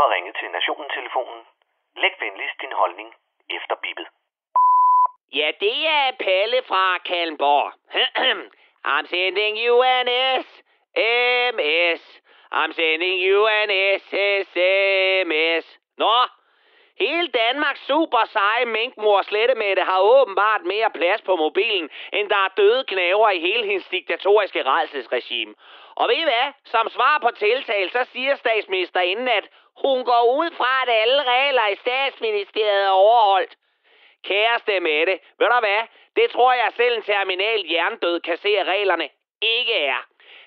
har ringet til Nationen-telefonen. Læg venligst din holdning efter bippet. Ja, det er Pelle fra Kalmborg. I'm sending you an SMS. I'm sending you an SMS. Nå, hele Danmarks super seje minkmor Slettemette har åbenbart mere plads på mobilen, end der er døde knæver i hele hendes diktatoriske redselsregime. Og ved I hvad? Som svar på tiltal, så siger statsministerinden, at hun går ud fra, at alle regler i statsministeriet er overholdt. Kæreste Mette, ved du hvad? Det tror jeg selv en terminal hjernedød kan se, at reglerne ikke er.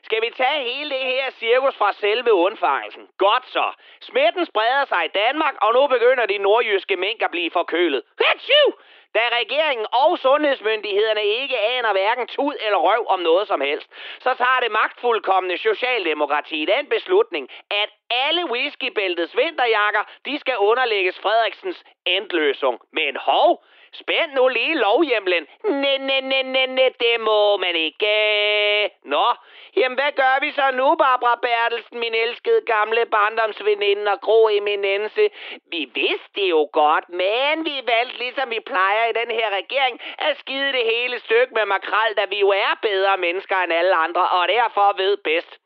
Skal vi tage hele det her cirkus fra selve undfangelsen? Godt så. Smitten spreder sig i Danmark, og nu begynder de nordjyske mink at blive forkølet. Hatsju! Da regeringen og sundhedsmyndighederne ikke aner hverken tud eller røv om noget som helst, så tager det magtfuldkommende Socialdemokrati den beslutning, at alle whiskybæltets vinterjakker, de skal underlægges Frederiksens endløsung. Men hov, spænd nu lige lovhjemlen. Næ, næ, næ, næ, næ, det må man ikke. Nå, jamen hvad gør vi så nu, Barbara Bertelsen, min elskede gamle barndomsveninde og gro eminence? Vi vidste det jo godt, men vi valgte, ligesom vi plejer i den her regering, at skide det hele stykke med makrel, da vi jo er bedre mennesker end alle andre, og derfor ved bedst.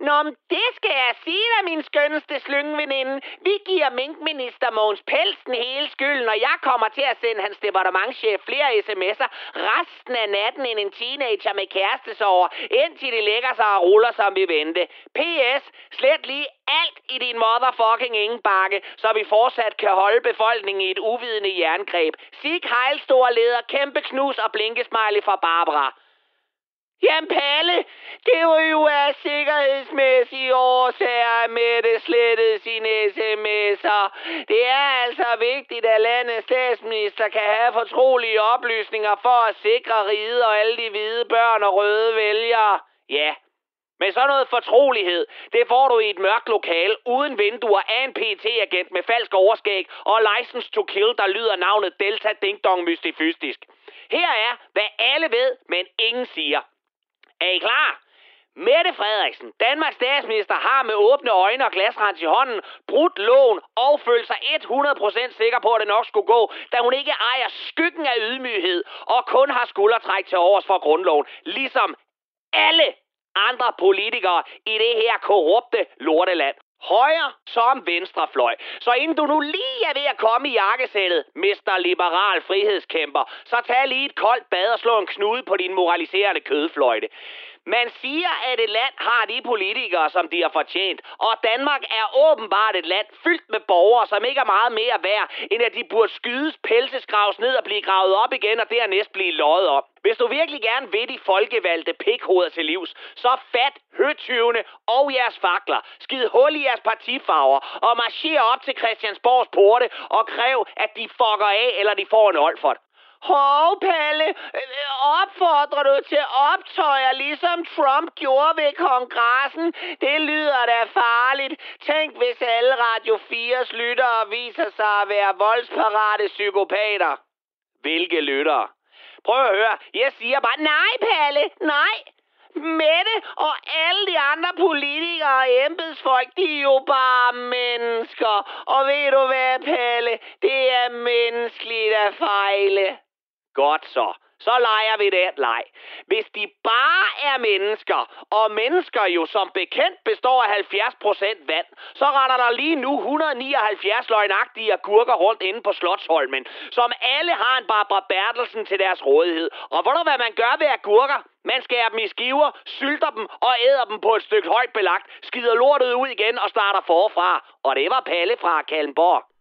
Nå, men det skal jeg sige dig, min skønneste slyngeveninde. Vi giver minkminister Mogens Pelsen hele skylden, når jeg kommer til at sende hans departementchef flere sms'er resten af natten end en teenager med kærestesover, indtil de lægger sig og ruller som vi vente. P.S. Slet lige alt i din motherfucking ingenbakke, så vi fortsat kan holde befolkningen i et uvidende jerngreb. Sig hejl, store leder, kæmpe knus og blinkesmiley fra Barbara. Jamen Palle, det var jo af sikkerhedsmæssige årsager, at Mette slettede sine sms'er. Det er altså vigtigt, at landets statsminister kan have fortrolige oplysninger for at sikre riget og alle de hvide børn og røde vælgere. Ja, men sådan noget fortrolighed, det får du i et mørkt lokal, uden vinduer af en PT-agent med falsk overskæg og license to kill, der lyder navnet Delta Ding Dong Mystifystisk. Her er, hvad alle ved, men ingen siger. Er I klar? Mette Frederiksen, Danmarks statsminister, har med åbne øjne og glasrens i hånden brudt loven og følt sig 100% sikker på, at det nok skulle gå, da hun ikke ejer skyggen af ydmyghed og kun har skuldertræk til overs for grundloven, ligesom alle andre politikere i det her korrupte lorteland. Højre som venstrefløj. Så inden du nu lige er ved at komme i jakkesættet, mister Liberal Frihedskæmper, så tag lige et koldt bad og slå en knude på din moraliserende kødfløjte. Man siger, at et land har de politikere, som de har fortjent. Og Danmark er åbenbart et land fyldt med borgere, som ikke er meget mere værd, end at de burde skydes, pelsesgraves ned og blive gravet op igen, og dernæst blive løjet op. Hvis du virkelig gerne vil de folkevalgte pikhoveder til livs, så fat høtyvene og jeres fakler. Skid hul i jeres partifarver og marcher op til Christiansborgs porte og kræv, at de fucker af, eller de får en olfert. Hov, Palle, øh, opfordrer du til optøjer, ligesom Trump gjorde ved kongressen? Det lyder da farligt. Tænk, hvis alle Radio 4's lyttere viser sig at være voldsparate psykopater. Hvilke lyttere? Prøv at høre. Jeg siger bare, nej, Palle, nej. Mette og alle de andre politikere og embedsfolk, de er jo bare mennesker. Og ved du hvad, Palle? Det er menneskeligt at fejle. Godt så. Så leger vi den leg. Hvis de bare er mennesker, og mennesker jo som bekendt består af 70% vand, så retter der lige nu 179 løgnagtige agurker rundt inde på Slotsholmen, som alle har en Barbara Bertelsen til deres rådighed. Og hvor du hvad man gør ved agurker? Man skærer dem i skiver, sylter dem og æder dem på et stykke højt belagt, skider lortet ud igen og starter forfra. Og det var Palle fra Kallenborg.